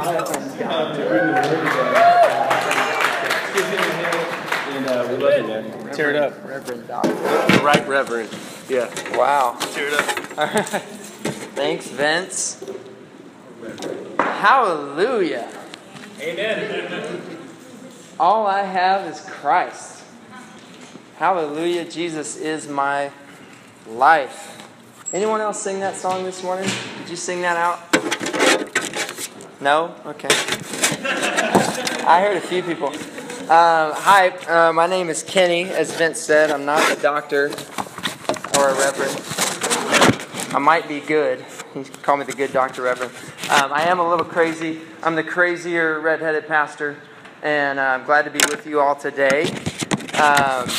And uh, we love you, man. Tear it up. Reverend Doctor. Right reverend. Yeah. Wow. Tear it up. All right. Thanks, Vince. Hallelujah. Amen. All I have is Christ. Hallelujah. Jesus is my life. Anyone else sing that song this morning? Did you sing that out? No? Okay. I heard a few people. Um, hi, uh, my name is Kenny. As Vince said, I'm not a doctor or a reverend. I might be good. He called me the good doctor reverend. Um, I am a little crazy. I'm the crazier redheaded pastor, and uh, I'm glad to be with you all today. Um,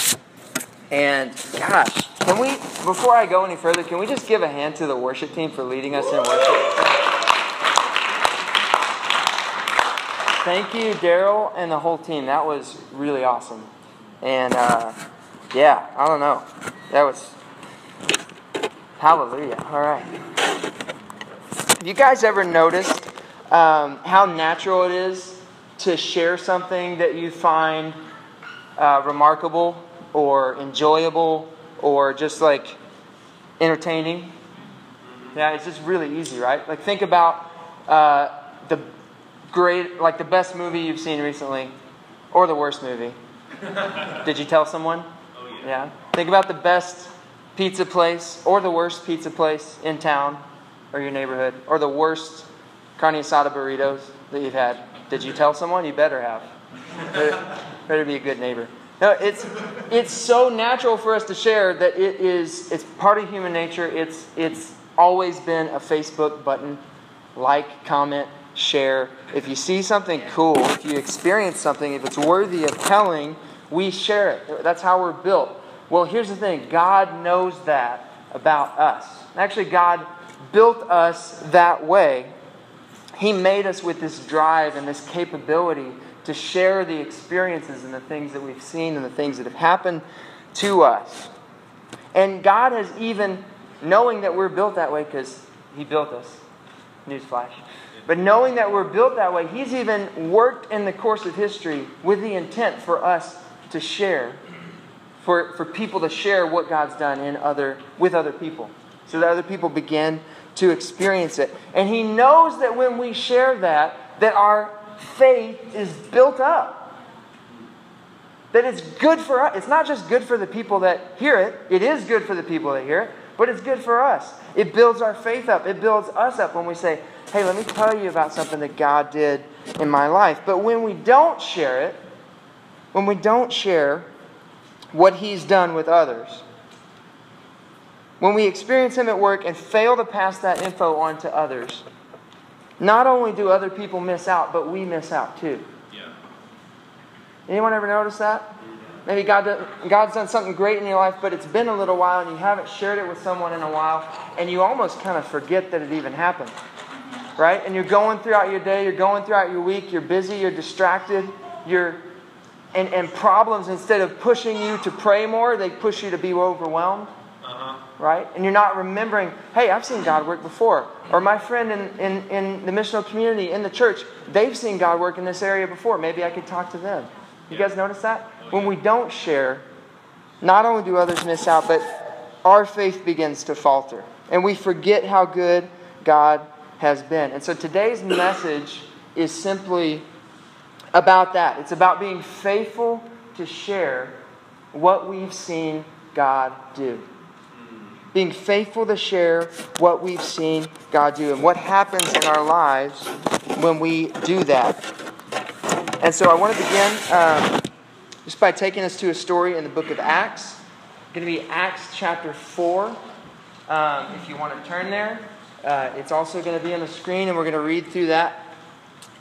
and gosh, can we, before I go any further, can we just give a hand to the worship team for leading us in worship? Thank you, Daryl, and the whole team. That was really awesome. And uh, yeah, I don't know. That was hallelujah. All right. Have you guys ever noticed um, how natural it is to share something that you find uh, remarkable or enjoyable or just like entertaining? Yeah, it's just really easy, right? Like think about uh, the great, like the best movie you've seen recently, or the worst movie. Did you tell someone? Oh, yeah. Yeah. Think about the best pizza place or the worst pizza place in town or your neighborhood or the worst carne asada burritos that you've had. Did you tell someone? You better have. Better, better be a good neighbor. No, it's it's so natural for us to share that it is it's part of human nature. It's it's always been a Facebook button, like, comment, share. If you see something cool, if you experience something, if it's worthy of telling, we share it. That's how we're built. Well, here's the thing God knows that about us. Actually, God built us that way. He made us with this drive and this capability to share the experiences and the things that we've seen and the things that have happened to us. And God has even, knowing that we're built that way, because He built us, newsflash, but knowing that we're built that way, He's even worked in the course of history with the intent for us to share, for, for people to share what God's done in other, with other people, so that other people begin to experience it. And He knows that when we share that, that our faith is built up. That it's good for us. It's not just good for the people that hear it, it is good for the people that hear it, but it's good for us. It builds our faith up, it builds us up when we say, hey, let me tell you about something that God did in my life. But when we don't share it, when we don't share what He's done with others, when we experience Him at work and fail to pass that info on to others, not only do other people miss out, but we miss out too. Yeah. Anyone ever notice that? Maybe God God's done something great in your life, but it's been a little while and you haven't shared it with someone in a while, and you almost kind of forget that it even happened. Right? And you're going throughout your day, you're going throughout your week, you're busy, you're distracted, you're and, and problems instead of pushing you to pray more, they push you to be overwhelmed. Uh-huh. Right? And you're not remembering, hey, I've seen God work before. Or my friend in, in, in the missional community, in the church, they've seen God work in this area before. Maybe I could talk to them. You guys notice that? When we don't share, not only do others miss out, but our faith begins to falter. And we forget how good God has been. And so today's message is simply about that. It's about being faithful to share what we've seen God do. Being faithful to share what we've seen God do and what happens in our lives when we do that. And so I want to begin um, just by taking us to a story in the book of Acts. It's going to be Acts chapter 4. Um, if you want to turn there, uh, it's also going to be on the screen, and we're going to read through that.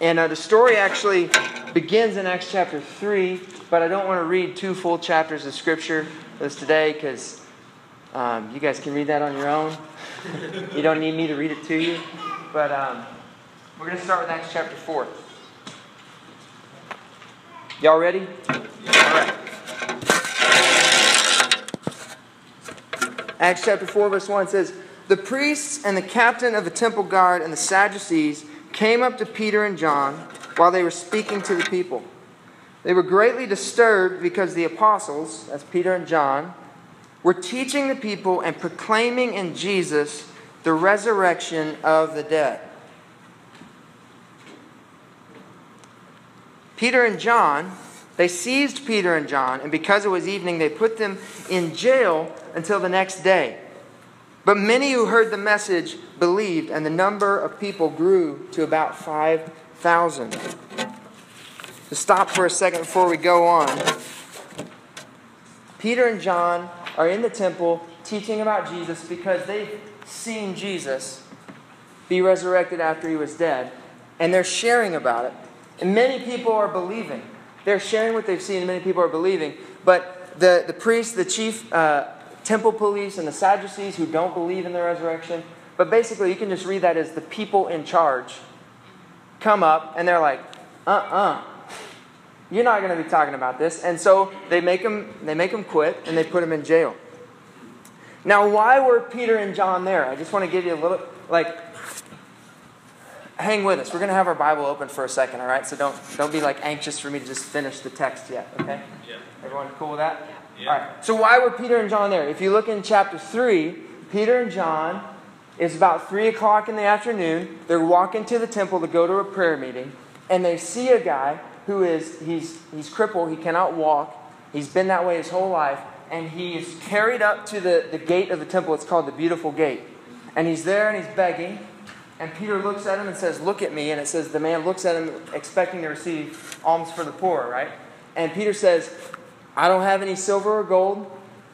And uh, the story actually begins in Acts chapter 3, but I don't want to read two full chapters of Scripture this today because um, you guys can read that on your own. you don't need me to read it to you. But um, we're going to start with Acts chapter 4. Y'all ready? All right. Acts chapter 4, verse 1 says, The priests and the captain of the temple guard and the Sadducees came up to Peter and John while they were speaking to the people. They were greatly disturbed because the apostles, as Peter and John, were teaching the people and proclaiming in Jesus the resurrection of the dead. Peter and John, they seized Peter and John, and because it was evening, they put them in jail until the next day. But many who heard the message believed, and the number of people grew to about 5,000. To stop for a second before we go on, Peter and John are in the temple teaching about Jesus because they've seen Jesus be resurrected after he was dead, and they're sharing about it. And many people are believing. They're sharing what they've seen, and many people are believing. But the, the priests, the chief uh, temple police, and the Sadducees who don't believe in the resurrection, but basically, you can just read that as the people in charge come up and they're like, uh uh-uh. uh, you're not going to be talking about this. And so they make them, they make them quit and they put them in jail. Now, why were Peter and John there? I just want to give you a little, like, hang with us. We're going to have our Bible open for a second, all right? So don't, don't be like anxious for me to just finish the text yet, okay? Yeah. Everyone cool with that? Yeah. All right. So why were Peter and John there? If you look in chapter 3, Peter and John, it's about 3 o'clock in the afternoon. They're walking to the temple to go to a prayer meeting, and they see a guy who is, he's, he's crippled, he cannot walk, he's been that way his whole life, and he is carried up to the, the gate of the temple. It's called the Beautiful Gate. And he's there and he's begging, and Peter looks at him and says, Look at me. And it says the man looks at him expecting to receive alms for the poor, right? And Peter says, I don't have any silver or gold,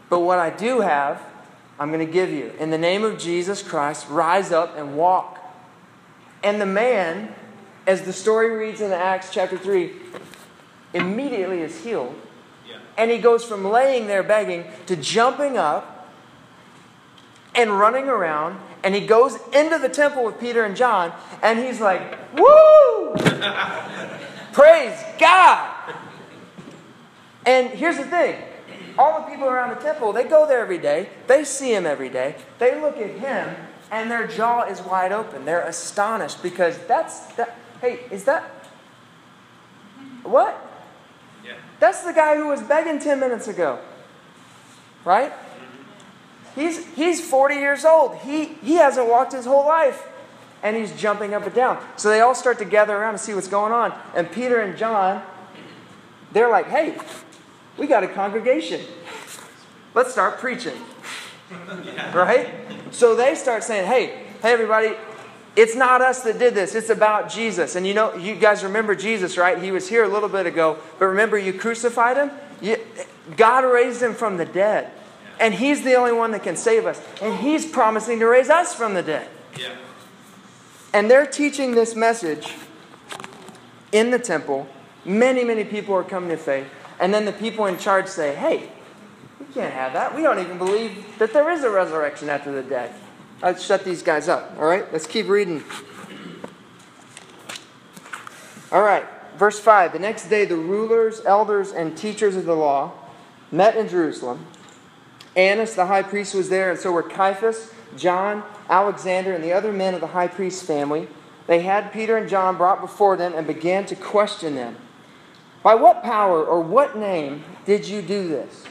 but what I do have, I'm going to give you. In the name of Jesus Christ, rise up and walk. And the man, as the story reads in Acts chapter 3, immediately is healed. Yeah. And he goes from laying there begging to jumping up and running around and he goes into the temple with Peter and John, and he's like, Woo! Praise God! And here's the thing all the people around the temple, they go there every day, they see him every day, they look at him, and their jaw is wide open. They're astonished because that's that. Hey, is that what? Yeah. That's the guy who was begging 10 minutes ago. Right? Mm-hmm. He's, he's 40 years old. He, he hasn't walked his whole life. And he's jumping up and down. So they all start to gather around to see what's going on. And Peter and John, they're like, hey, we got a congregation. Let's start preaching. Right? So they start saying, hey, hey, everybody, it's not us that did this. It's about Jesus. And you know, you guys remember Jesus, right? He was here a little bit ago. But remember, you crucified him? You, God raised him from the dead. And He's the only one that can save us. And He's promising to raise us from the dead. Yeah. And they're teaching this message in the temple. Many, many people are coming to faith. And then the people in charge say, hey, we can't have that. We don't even believe that there is a resurrection after the dead. Let's shut these guys up. All right, let's keep reading. All right, verse 5. The next day, the rulers, elders, and teachers of the law met in Jerusalem Annas the high priest was there, and so were Caiaphas, John, Alexander, and the other men of the high priest's family. They had Peter and John brought before them and began to question them. By what power or what name did you do this?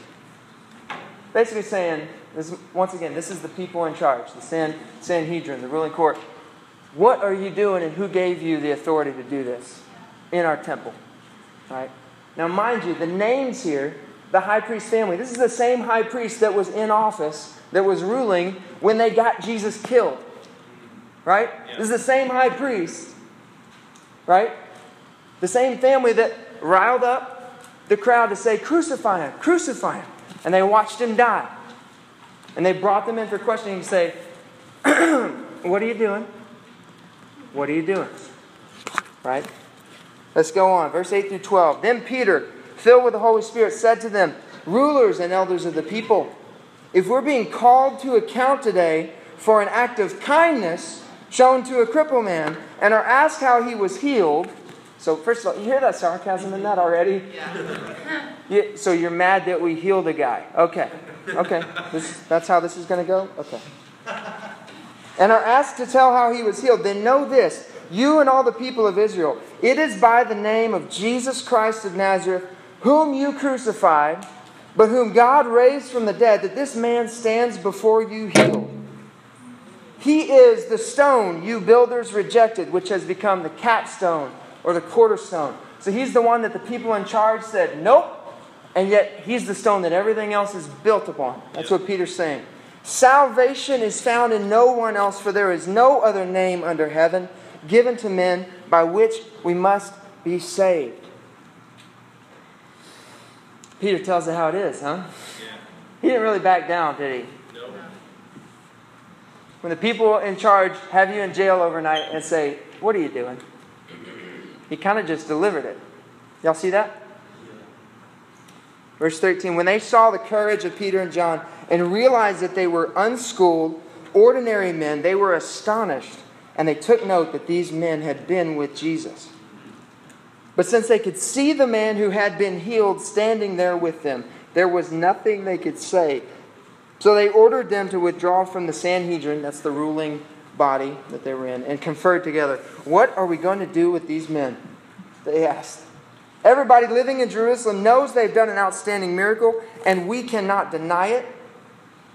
Basically saying, this, once again, this is the people in charge, the San, Sanhedrin, the ruling court. What are you doing and who gave you the authority to do this in our temple? Right? Now, mind you, the names here the high priest family. This is the same high priest that was in office, that was ruling when they got Jesus killed. Right? Yeah. This is the same high priest. Right? The same family that riled up the crowd to say, Crucify him, crucify him. And they watched him die. And they brought them in for questioning to say, What are you doing? What are you doing? Right? Let's go on. Verse 8 through 12. Then Peter filled with the Holy Spirit, said to them, Rulers and elders of the people, if we're being called to account today for an act of kindness shown to a crippled man and are asked how he was healed, so first of all, you hear that sarcasm in that already? Yeah. yeah so you're mad that we healed a guy. Okay. Okay. This, that's how this is going to go? Okay. And are asked to tell how he was healed, then know this You and all the people of Israel, it is by the name of Jesus Christ of Nazareth, whom you crucified, but whom God raised from the dead, that this man stands before you healed. He is the stone you builders rejected, which has become the capstone or the cornerstone. So he's the one that the people in charge said, nope. And yet he's the stone that everything else is built upon. That's what Peter's saying. Salvation is found in no one else, for there is no other name under heaven given to men by which we must be saved. Peter tells it how it is, huh? Yeah. He didn't really back down, did he? No. When the people in charge have you in jail overnight and say, What are you doing? He kind of just delivered it. Y'all see that? Verse 13 When they saw the courage of Peter and John and realized that they were unschooled, ordinary men, they were astonished and they took note that these men had been with Jesus. But since they could see the man who had been healed standing there with them, there was nothing they could say. So they ordered them to withdraw from the Sanhedrin, that's the ruling body that they were in, and conferred together. What are we going to do with these men? They asked. Everybody living in Jerusalem knows they've done an outstanding miracle, and we cannot deny it.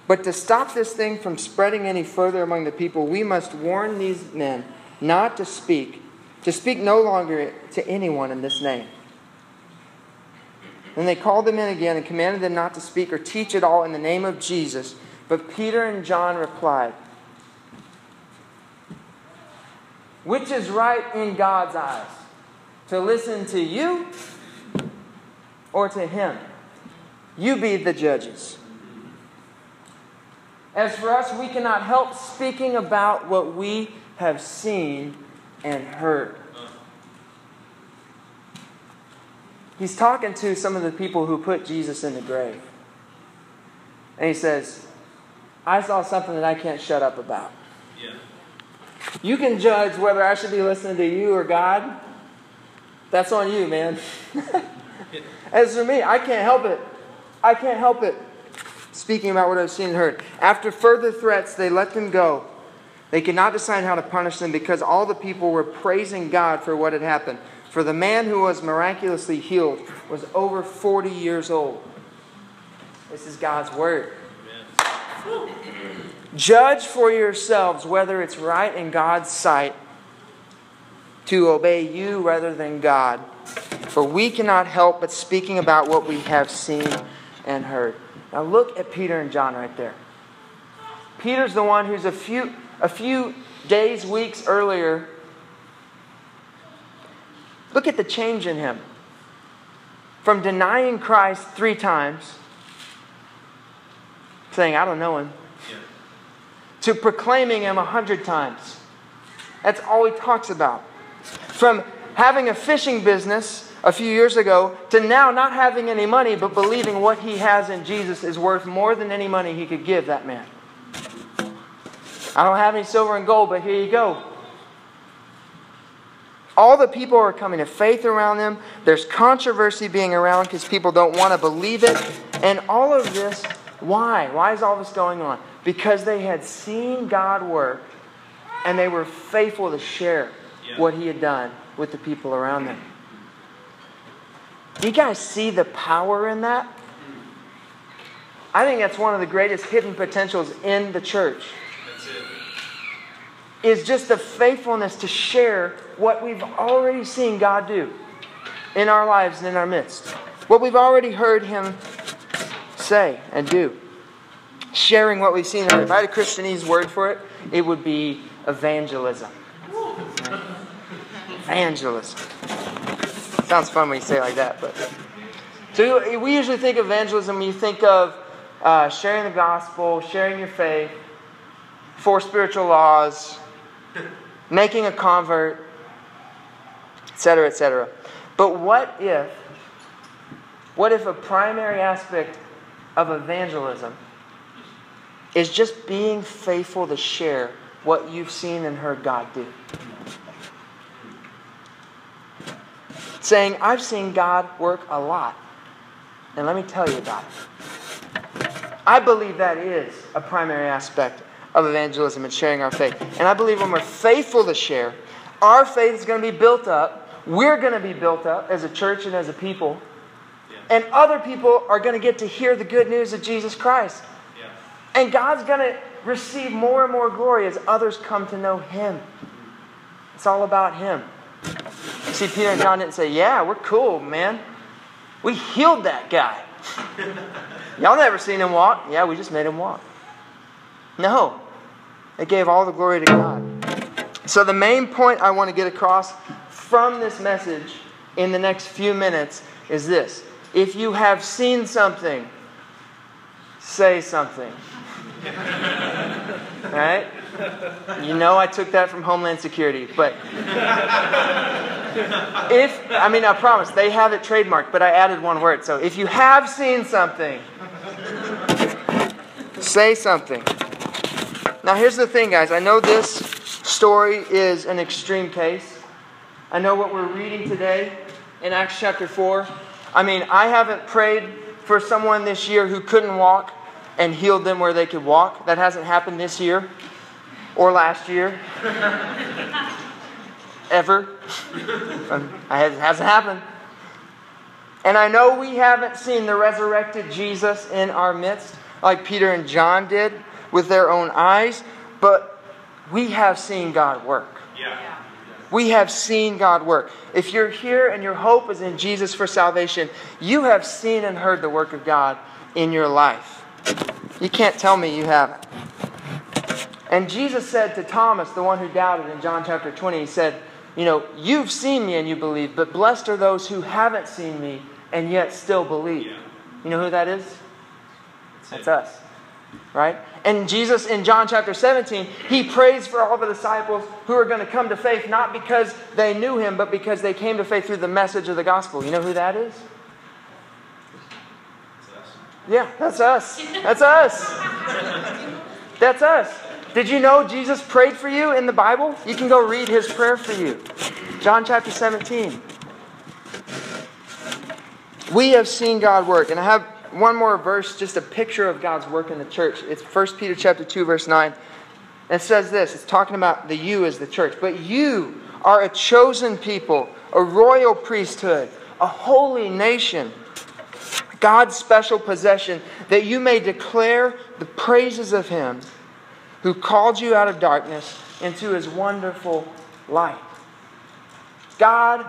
But to stop this thing from spreading any further among the people, we must warn these men not to speak, to speak no longer to anyone in this name. Then they called them in again and commanded them not to speak or teach at all in the name of Jesus. But Peter and John replied, Which is right in God's eyes? To listen to you or to him? You be the judges. As for us, we cannot help speaking about what we have seen and heard. He's talking to some of the people who put Jesus in the grave. And he says, I saw something that I can't shut up about. Yeah. You can judge whether I should be listening to you or God. That's on you, man. As for me, I can't help it. I can't help it speaking about what I've seen and heard. After further threats, they let them go. They could not decide how to punish them because all the people were praising God for what had happened. For the man who was miraculously healed was over 40 years old. This is God's word. Amen. Judge for yourselves whether it's right in God's sight to obey you rather than God. For we cannot help but speaking about what we have seen and heard. Now look at Peter and John right there. Peter's the one who's a few, a few days, weeks earlier. Look at the change in him. From denying Christ three times, saying, I don't know him. To proclaiming him a hundred times. That's all he talks about. From having a fishing business a few years ago to now not having any money, but believing what he has in Jesus is worth more than any money he could give that man. I don't have any silver and gold, but here you go. All the people are coming to faith around them. There's controversy being around because people don't want to believe it. And all of this, why? Why is all this going on? Because they had seen God work and they were faithful to share yeah. what He had done with the people around them. Do you guys see the power in that? I think that's one of the greatest hidden potentials in the church. Is just the faithfulness to share what we've already seen God do in our lives and in our midst. What we've already heard Him say and do. Sharing what we've seen. If I had a Christianese word for it, it would be evangelism. Evangelism. Sounds fun when you say it like that, but. So we usually think of evangelism when you think of uh, sharing the gospel, sharing your faith, four spiritual laws, making a convert, etc., etc. But what if, what if a primary aspect of evangelism is just being faithful to share what you've seen and heard God do? saying, I've seen God work a lot. And let me tell you about it. I believe that is a primary aspect of evangelism and sharing our faith. And I believe when we're faithful to share, Our faith is going to be built up. We're going to be built up as a church and as a people. And other people are going to get to hear the good news of Jesus Christ. And God's going to receive more and more glory as others come to know Him. It's all about Him. See, Peter and John didn't say, Yeah, we're cool, man. We healed that guy. Y'all never seen him walk. Yeah, we just made him walk. No. They gave all the glory to God. So, the main point I want to get across from this message in the next few minutes is this if you have seen something, say something. right? You know I took that from Homeland Security, but if I mean I promise they have it trademarked, but I added one word. So if you have seen something, say something. Now here's the thing, guys. I know this story is an extreme case. I know what we're reading today in Acts chapter 4. I mean, I haven't prayed for someone this year who couldn't walk and healed them where they could walk. That hasn't happened this year or last year. Ever. Um, it hasn't happened. And I know we haven't seen the resurrected Jesus in our midst like Peter and John did with their own eyes, but we have seen God work. Yeah. We have seen God work. If you're here and your hope is in Jesus for salvation, you have seen and heard the work of God in your life. You can't tell me you haven't. And Jesus said to Thomas, the one who doubted in John chapter 20, He said, You know, you've seen me and you believe, but blessed are those who haven't seen me and yet still believe. You know who that is? That's us. Right? And Jesus in John chapter 17, he prays for all the disciples who are going to come to faith, not because they knew him, but because they came to faith through the message of the gospel. You know who that is? Yeah, that's us. That's us. That's us. Did you know Jesus prayed for you in the Bible? You can go read his prayer for you. John chapter 17. We have seen God work. And I have one more verse, just a picture of God's work in the church. It's 1 Peter chapter 2, verse 9. It says this. It's talking about the you as the church. But you are a chosen people, a royal priesthood, a holy nation, God's special possession, that you may declare the praises of him who called you out of darkness into his wonderful light. God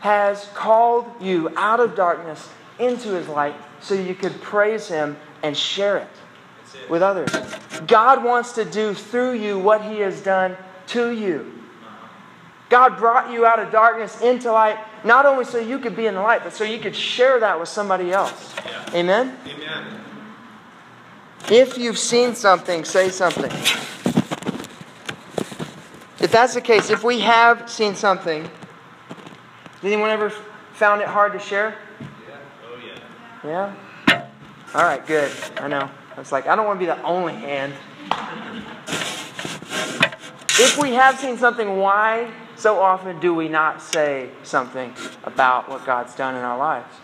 has called you out of darkness into his light so you could praise him and share it with others. God wants to do through you what he has done to you. God brought you out of darkness into light, not only so you could be in the light, but so you could share that with somebody else. Yeah. Amen? Amen. If you've seen something, say something. If that's the case, if we have seen something, anyone ever found it hard to share? Yeah? All right, good. I know. It's like, I don't want to be the only hand. If we have seen something, why so often do we not say something about what God's done in our lives?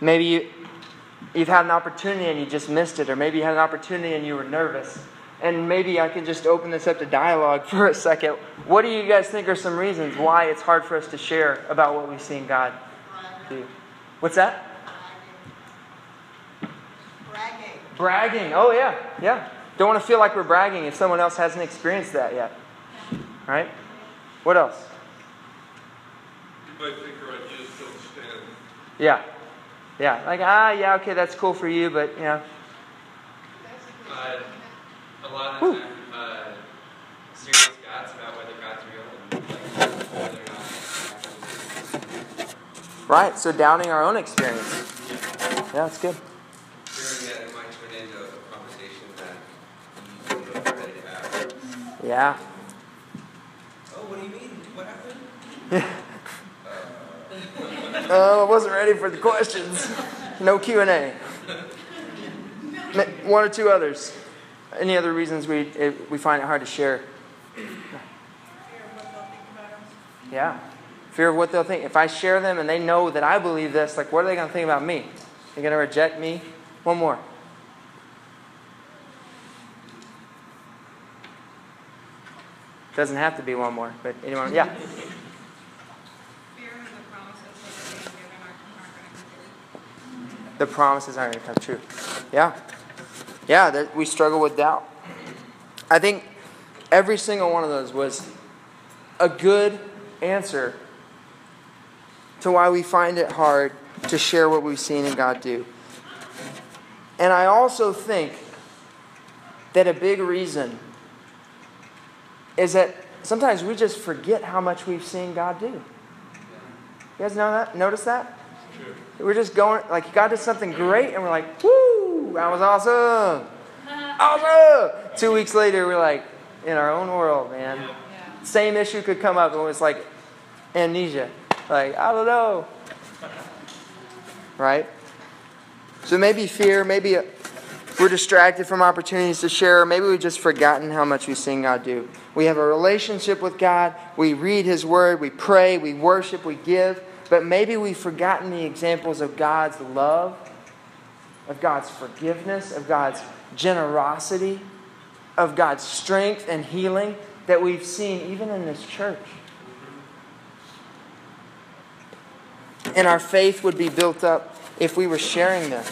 Maybe you, you've had an opportunity and you just missed it, or maybe you had an opportunity and you were nervous. And maybe I can just open this up to dialogue for a second. What do you guys think are some reasons why it's hard for us to share about what we've seen God do? What's that? Bragging. Oh, yeah. Yeah. Don't want to feel like we're bragging if someone else hasn't experienced that yet. Right? What else? You might think I just don't stand. Yeah. Yeah. Like, ah, yeah, okay, that's cool for you, but, you know. Uh, a lot of time, uh, serious doubts about whether God's real and like, whether or not. Right. So doubting our own experience. Yeah, that's good. Yeah. Oh, what do you mean? What happened? Yeah. oh, I wasn't ready for the questions. No Q and A. One or two others. Any other reasons we we find it hard to share? Yeah. Fear of what they'll think. If I share them and they know that I believe this, like, what are they going to think about me? They're going to reject me? One more. Doesn't have to be one more, but anyone? Yeah. The promises aren't going to come true. Yeah. Yeah, that we struggle with doubt. I think every single one of those was a good answer to why we find it hard to share what we've seen in God do. And I also think that a big reason is that sometimes we just forget how much we've seen God do. You guys know that? Notice that? We're just going, like, God did something great, and we're like, woo, that was awesome. Awesome. Two weeks later, we're like, in our own world, man. Yeah. Same issue could come up, and it's like amnesia. Like, I don't know. Right? So maybe fear, maybe we're distracted from opportunities to share, or maybe we've just forgotten how much we've seen God do. We have a relationship with God, we read His Word, we pray, we worship, we give, but maybe we've forgotten the examples of God's love, of God's forgiveness, of God's generosity, of God's strength and healing that we've seen even in this church. And our faith would be built up if we were sharing them.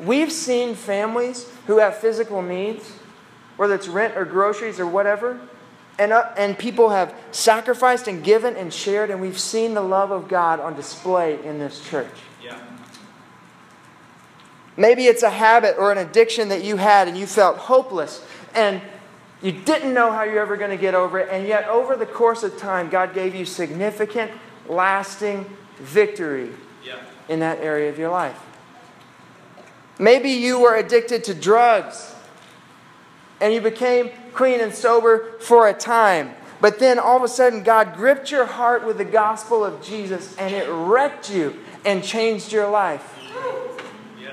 We've seen families who have physical needs, whether it's rent or groceries or whatever, and, uh, and people have sacrificed and given and shared, and we've seen the love of God on display in this church. Yeah. Maybe it's a habit or an addiction that you had and you felt hopeless and you didn't know how you're ever going to get over it, and yet over the course of time, God gave you significant, lasting victory Yeah. in that area of your life. Maybe you were addicted to drugs and you became clean and sober for a time. But then all of a sudden, God gripped your heart with the gospel of Jesus and it wrecked you and changed your life.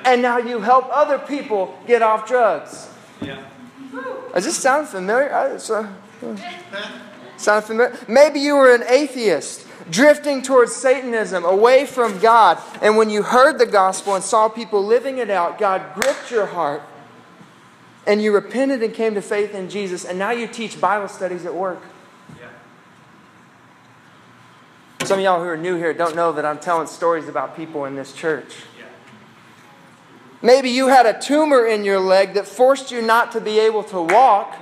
And now you help other people get off drugs. Yeah. Does this sound familiar? Sound familiar? Maybe you were an atheist, drifting towards Satanism, away from God. And when you heard the gospel and saw people living it out, God gripped your heart and you repented and came to faith in Jesus. And now you teach Bible studies at work. Yeah. Some of y'all who are new here don't know that I'm telling stories about people in this church. Yeah. Maybe you had a tumor in your leg that forced you not to be able to walk.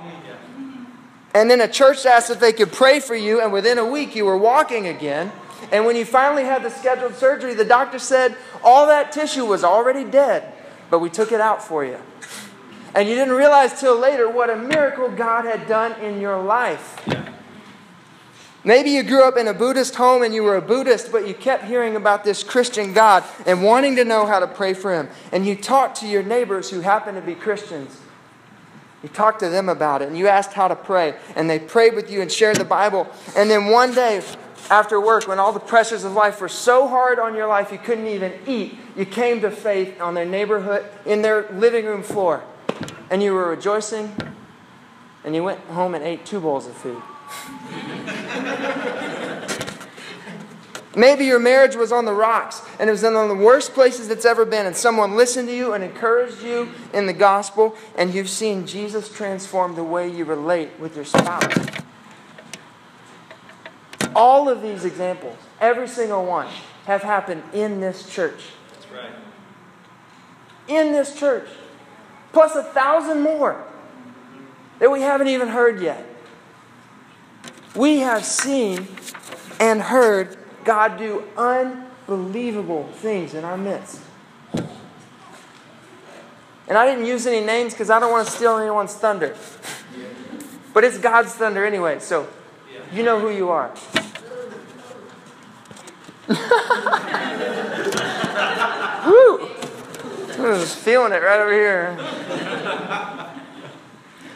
And then a church asked if they could pray for you, and within a week you were walking again. And when you finally had the scheduled surgery, the doctor said all that tissue was already dead, but we took it out for you. And you didn't realize till later what a miracle God had done in your life. Maybe you grew up in a Buddhist home and you were a Buddhist, but you kept hearing about this Christian God and wanting to know how to pray for him. And you talked to your neighbors who happened to be Christians. You talked to them about it and you asked how to pray. And they prayed with you and shared the Bible. And then one day after work, when all the pressures of life were so hard on your life you couldn't even eat, you came to faith on their neighborhood, in their living room floor. And you were rejoicing. And you went home and ate two bowls of food. Maybe your marriage was on the rocks and it was in one of the worst places it's ever been, and someone listened to you and encouraged you in the gospel, and you've seen Jesus transform the way you relate with your spouse. All of these examples, every single one, have happened in this church. That's right. In this church. Plus a thousand more that we haven't even heard yet. We have seen and heard God do unbelievable things in our midst. And I didn't use any names because I don't want to steal anyone's thunder. But it's God's thunder anyway, so you know who you are. Woo! I was feeling it right over here.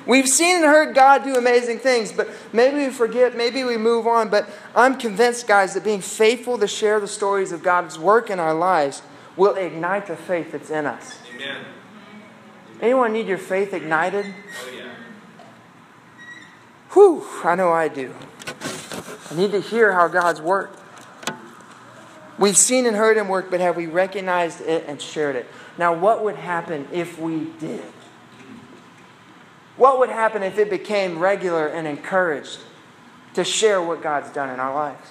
We've seen and heard God do amazing things, but maybe we forget, maybe we move on. But I'm convinced, guys, that being faithful to share the stories of God's work in our lives will ignite the faith that's in us. Amen. Anyone need your faith ignited? Oh, yeah. Whew, I know I do. I need to hear how God's worked. We've seen and heard Him work, but have we recognized it and shared it? Now, what would happen if we did? What would happen if it became regular and encouraged to share what God's done in our lives?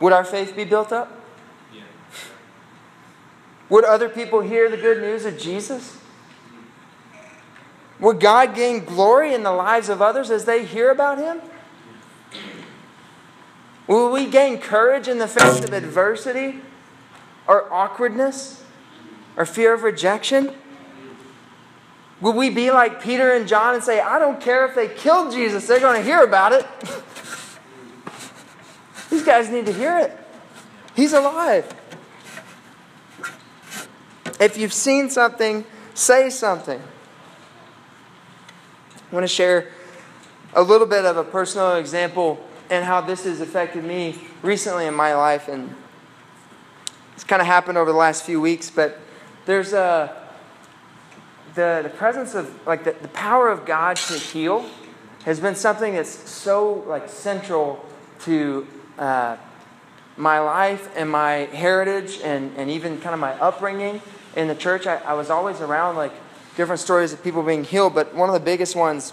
Would our faith be built up? Yeah. Would other people hear the good news of Jesus? Would God gain glory in the lives of others as they hear about Him? Will we gain courage in the face of adversity or awkwardness or fear of rejection? Will we be like Peter and John and say, I don't care if they killed Jesus, they're going to hear about it? These guys need to hear it. He's alive. If you've seen something, say something. I want to share a little bit of a personal example and how this has affected me recently in my life. And it's kind of happened over the last few weeks, but there's a. The, the presence of like the, the power of God to heal has been something that's so like central to uh, my life and my heritage and, and even kind of my upbringing in the church. I, I was always around like different stories of people being healed, but one of the biggest ones,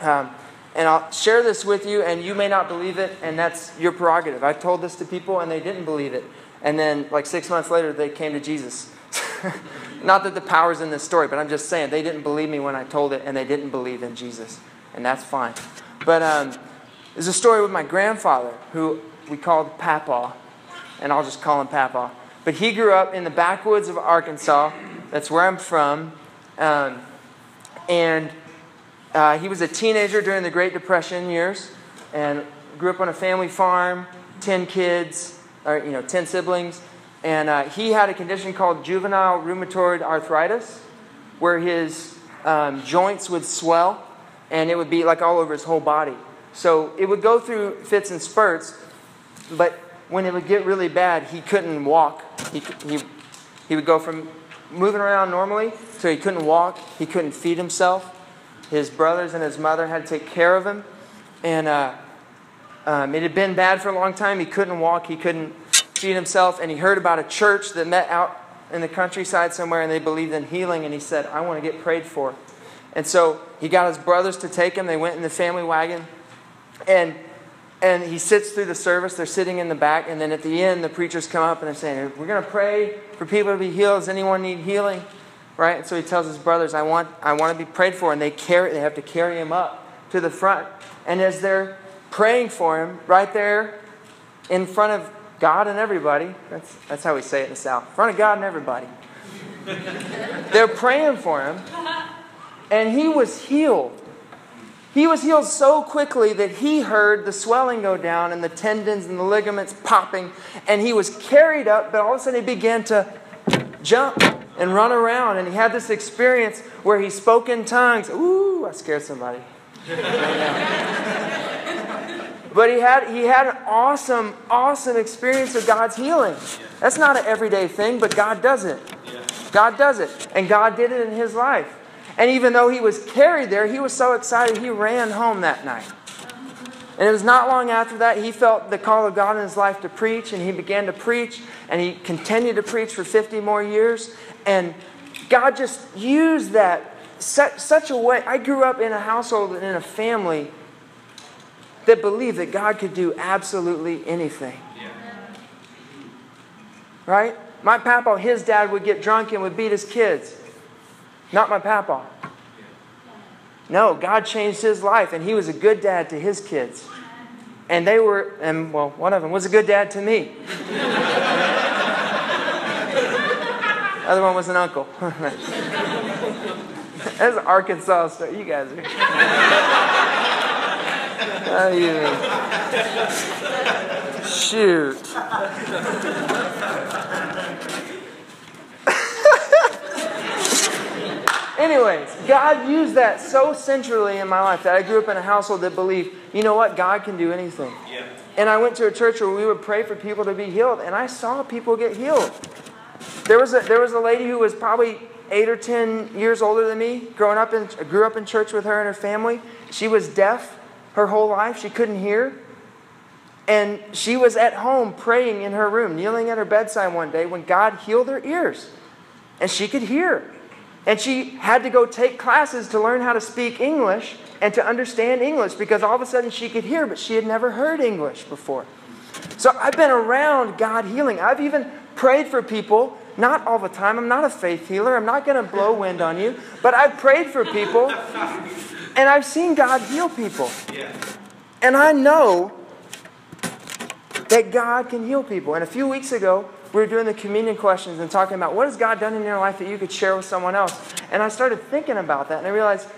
um, and I'll share this with you, and you may not believe it, and that's your prerogative. I told this to people, and they didn't believe it. And then, like six months later, they came to Jesus. not that the power's in this story, but I'm just saying they didn't believe me when I told it, and they didn't believe in Jesus. And that's fine. But um, there's a story with my grandfather, who we called Papa, and I'll just call him Papa. But he grew up in the backwoods of Arkansas. That's where I'm from. Um, and uh, he was a teenager during the Great Depression years and grew up on a family farm, 10 kids, or, you know, 10 siblings. And uh, he had a condition called juvenile rheumatoid arthritis, where his um, joints would swell and it would be like all over his whole body. So it would go through fits and spurts, but when it would get really bad, he couldn't walk. He, he, he would go from moving around normally so he couldn't walk, he couldn't feed himself. His brothers and his mother had to take care of him. And uh, um, it had been bad for a long time. He couldn't walk, he couldn't himself. And he heard about a church that met out in the countryside somewhere and they believed in healing. And he said, I want to get prayed for. And so he got his brothers to take him. They went in the family wagon. And and he sits through the service. They're sitting in the back, and then at the end, the preachers come up and they're saying, "We're going to pray for people to be healed. Does anyone need healing?" Right? And so he tells his brothers, "I want, I want to be prayed for," and they carry, they have to carry him up to the front. And as they're praying for him, right there in front of God and everybody, that's that's how we say it in the South, in front of God and everybody. they're praying for him, and he was healed. He was healed so quickly that he heard the swelling go down and the tendons and the ligaments popping, and he was carried up, but all of a sudden he began to jump and run around, and he had this experience where he spoke in tongues. Ooh, I scared somebody. but he had, he had an awesome, awesome experience of God's healing. That's not an everyday thing, but God does it. God does it. And God did it in his life. And even though he was carried there, he was so excited he ran home that night. And it was not long after that he felt the call of God in his life to preach, and he began to preach, and he continued to preach for 50 more years. And God just used that such, such a way. I grew up in a household and in a family that believed that God could do absolutely anything. Right? My papa, his dad would get drunk and would beat his kids. Not my papa. No, God changed his life, and he was a good dad to his kids. And they were, and well, one of them was a good dad to me. other one was an uncle. That's Arkansas story. You guys are. Oh, you. Shoot. Anyways, God used that so centrally in my life that I grew up in a household that believed, you know what, God can do anything. Yeah. And I went to a church where we would pray for people to be healed, and I saw people get healed. There was a, there was a lady who was probably eight or ten years older than me, growing up in, grew up in church with her and her family. She was deaf her whole life, she couldn't hear. And she was at home praying in her room, kneeling at her bedside one day when God healed her ears. And she could hear. And she had to go take classes to learn how to speak English and to understand English because all of a sudden she could hear, but she had never heard English before. So I've been around God healing. I've even prayed for people, not all the time. I'm not a faith healer. I'm not going to blow wind on you, but I've prayed for people and I've seen God heal people. And I know that God can heal people. And a few weeks ago, we were doing the communion questions and talking about what has God done in your life that you could share with someone else. And I started thinking about that and I realized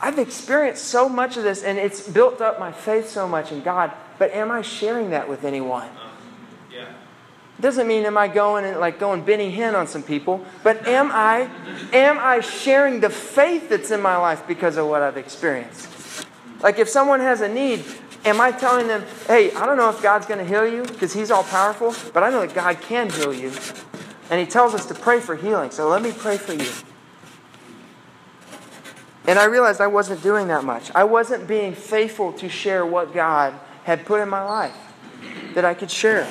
I've experienced so much of this and it's built up my faith so much in God, but am I sharing that with anyone? Um, yeah. Doesn't mean am I going and like going Benny Hinn on some people, but am I am I sharing the faith that's in my life because of what I've experienced? Like if someone has a need, am I telling them, "Hey, I don't know if God's going to heal you because he's all powerful, but I know that God can heal you." And he tells us to pray for healing. So let me pray for you. And I realized I wasn't doing that much. I wasn't being faithful to share what God had put in my life that I could share.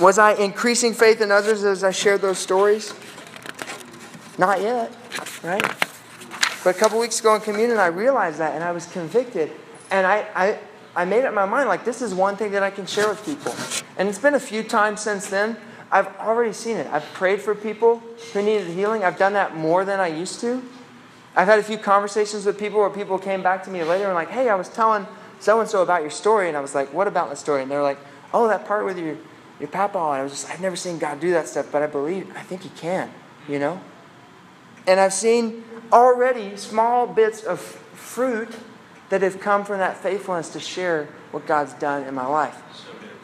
Was I increasing faith in others as I shared those stories? Not yet, right? But a couple weeks ago in communion, I realized that and I was convicted. And I, I, I made up my mind like, this is one thing that I can share with people. And it's been a few times since then. I've already seen it. I've prayed for people who needed healing. I've done that more than I used to. I've had a few conversations with people where people came back to me later and like, hey, I was telling so and so about your story. And I was like, what about the story? And they're like, oh, that part with your, your papa. And I was just, I've never seen God do that stuff, but I believe, I think He can, you know? And I've seen already small bits of fruit that have come from that faithfulness to share what God's done in my life.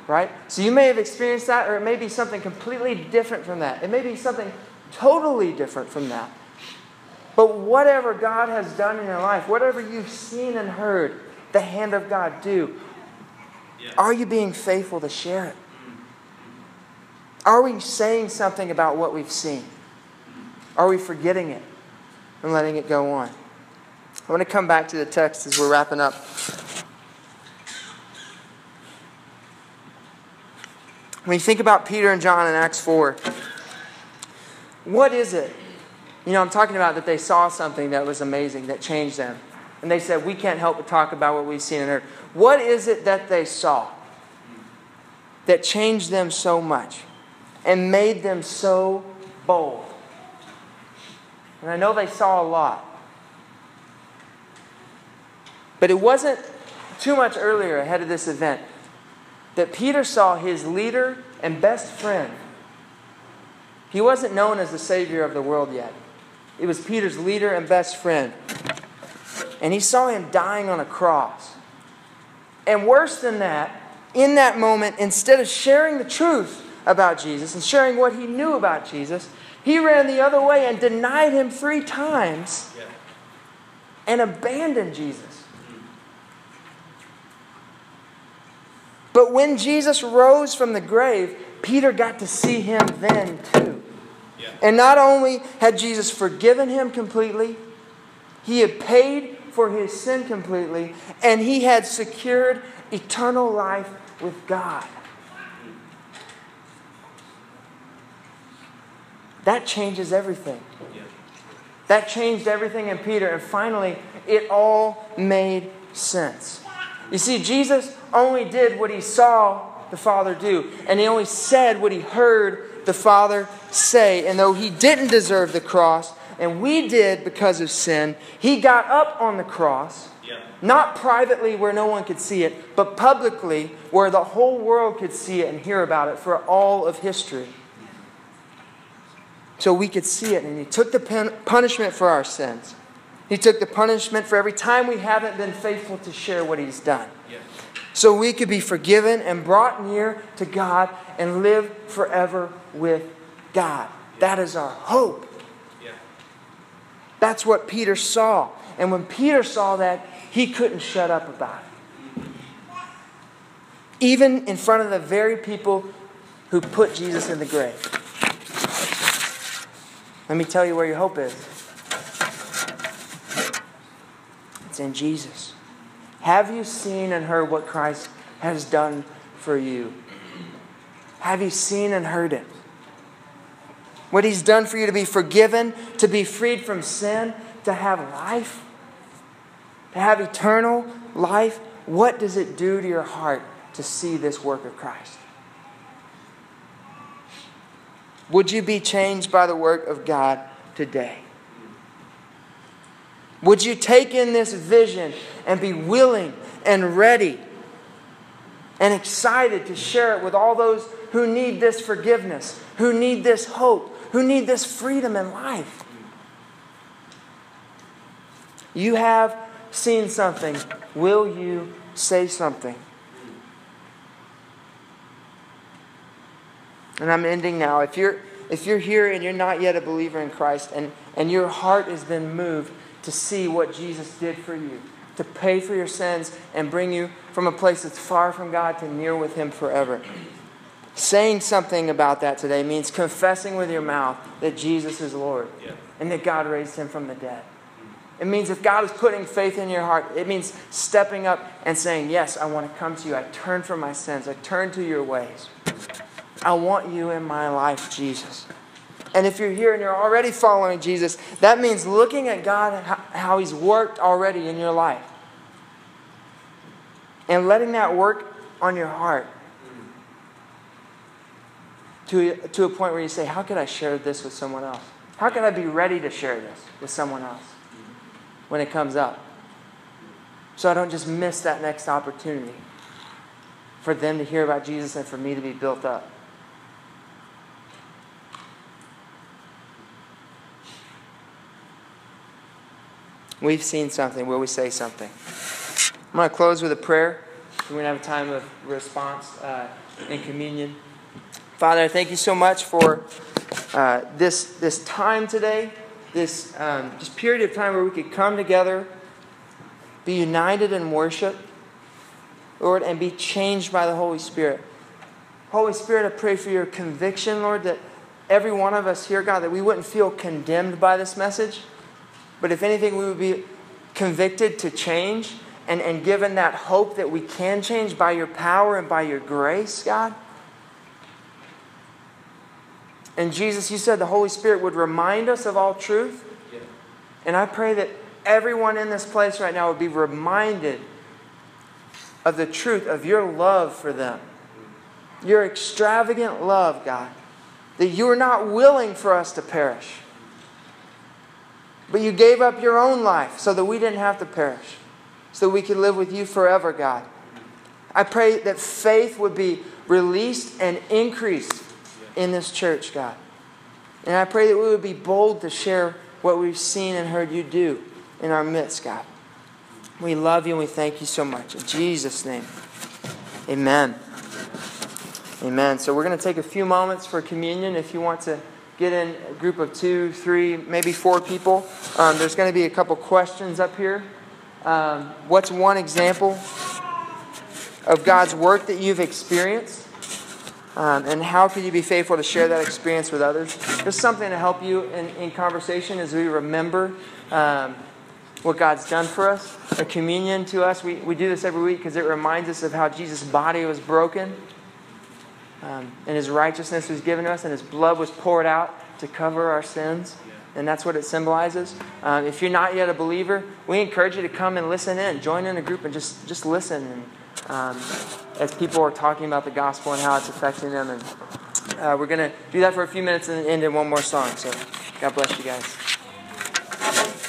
Right? So you may have experienced that, or it may be something completely different from that. It may be something totally different from that. But whatever God has done in your life, whatever you've seen and heard the hand of God do, are you being faithful to share it? Are we saying something about what we've seen? Are we forgetting it and letting it go on? I want to come back to the text as we're wrapping up. When you think about Peter and John in Acts 4, what is it? You know, I'm talking about that they saw something that was amazing, that changed them. And they said, We can't help but talk about what we've seen and heard. What is it that they saw that changed them so much and made them so bold? And I know they saw a lot. But it wasn't too much earlier ahead of this event that Peter saw his leader and best friend. He wasn't known as the Savior of the world yet. It was Peter's leader and best friend. And he saw him dying on a cross. And worse than that, in that moment, instead of sharing the truth about Jesus and sharing what he knew about Jesus, he ran the other way and denied him three times and abandoned Jesus. But when Jesus rose from the grave, Peter got to see him then too. And not only had Jesus forgiven him completely, he had paid for his sin completely, and he had secured eternal life with God. That changes everything. That changed everything in Peter, and finally, it all made sense. You see, Jesus only did what he saw the Father do, and he only said what he heard the Father say. And though he didn't deserve the cross, and we did because of sin, he got up on the cross, not privately where no one could see it, but publicly where the whole world could see it and hear about it for all of history. So we could see it, and he took the punishment for our sins. He took the punishment for every time we haven't been faithful to share what He's done. So we could be forgiven and brought near to God and live forever with God. That is our hope. That's what Peter saw. And when Peter saw that, he couldn't shut up about it. Even in front of the very people who put Jesus in the grave. Let me tell you where your hope is. It's in Jesus. Have you seen and heard what Christ has done for you? Have you seen and heard it? what He's done for you to be forgiven, to be freed from sin, to have life, to have eternal life, what does it do to your heart to see this work of Christ? Would you be changed by the work of God today? Would you take in this vision and be willing and ready and excited to share it with all those who need this forgiveness, who need this hope, who need this freedom in life? You have seen something. Will you say something? And I'm ending now. If you're if you're here and you're not yet a believer in Christ and, and your heart has been moved to see what Jesus did for you, to pay for your sins and bring you from a place that's far from God to near with Him forever. Saying something about that today means confessing with your mouth that Jesus is Lord Yeah. and that God raised Him from the dead. It means if God is putting faith in your heart, it means stepping up and saying, Yes, I want to come to you. I turn from my sins. I turn to your ways. I want you in my life, Jesus. And if you're here and you're already following Jesus, that means looking at God and how- how He's worked already in your life. And letting that work on your heart to, to a point where you say, How could I share this with someone else? How can I be ready to share this with someone else when it comes up? So I don't just miss that next opportunity for them to hear about Jesus and for me to be built up. We've seen something. Will we say something? I'm going to close with a prayer. We're going to have a time of response uh, in communion. Father, I thank you so much for uh, this, this time today, this um, period of time where we could come together, be united in worship, Lord, and be changed by the Holy Spirit. Holy Spirit, I pray for your conviction, Lord, that every one of us here, God, that we wouldn't feel condemned by this message, but if anything, we would be convicted to change and, and given that hope that we can change by your power and by your grace, God. And Jesus, you said the Holy Spirit would remind us of all truth. And I pray that everyone in this place right now would be reminded of the truth of your love for them. Your extravagant love, God. That you are not willing for us to perish. But you gave up your own life so that we didn't have to perish. So that we could live with you forever, God. I pray that faith would be released and increased in this church, God. And I pray that we would be bold to share what we've seen and heard you do in our midst, God. We love you and we thank you so much. In Jesus' name, amen. Amen. So we're going to take a few moments for communion. If you want to get in a group of two, three, maybe four people, um, there's going to be a couple questions up here. Um, what's one example of God's work that you've experienced? Um, and how can you be faithful to share that experience with others? Just something to help you in, in conversation as we remember um, what God's done for us. A communion to us, we, we do this every week because it reminds us of how Jesus' body was broken um, and his righteousness was given to us and his blood was poured out to cover our sins. And that's what it symbolizes. Um, if you're not yet a believer, we encourage you to come and listen in. Join in a group and just, just listen. And, um, as people are talking about the gospel and how it's affecting them. And uh, we're going to do that for a few minutes and end in one more song. So God bless you guys.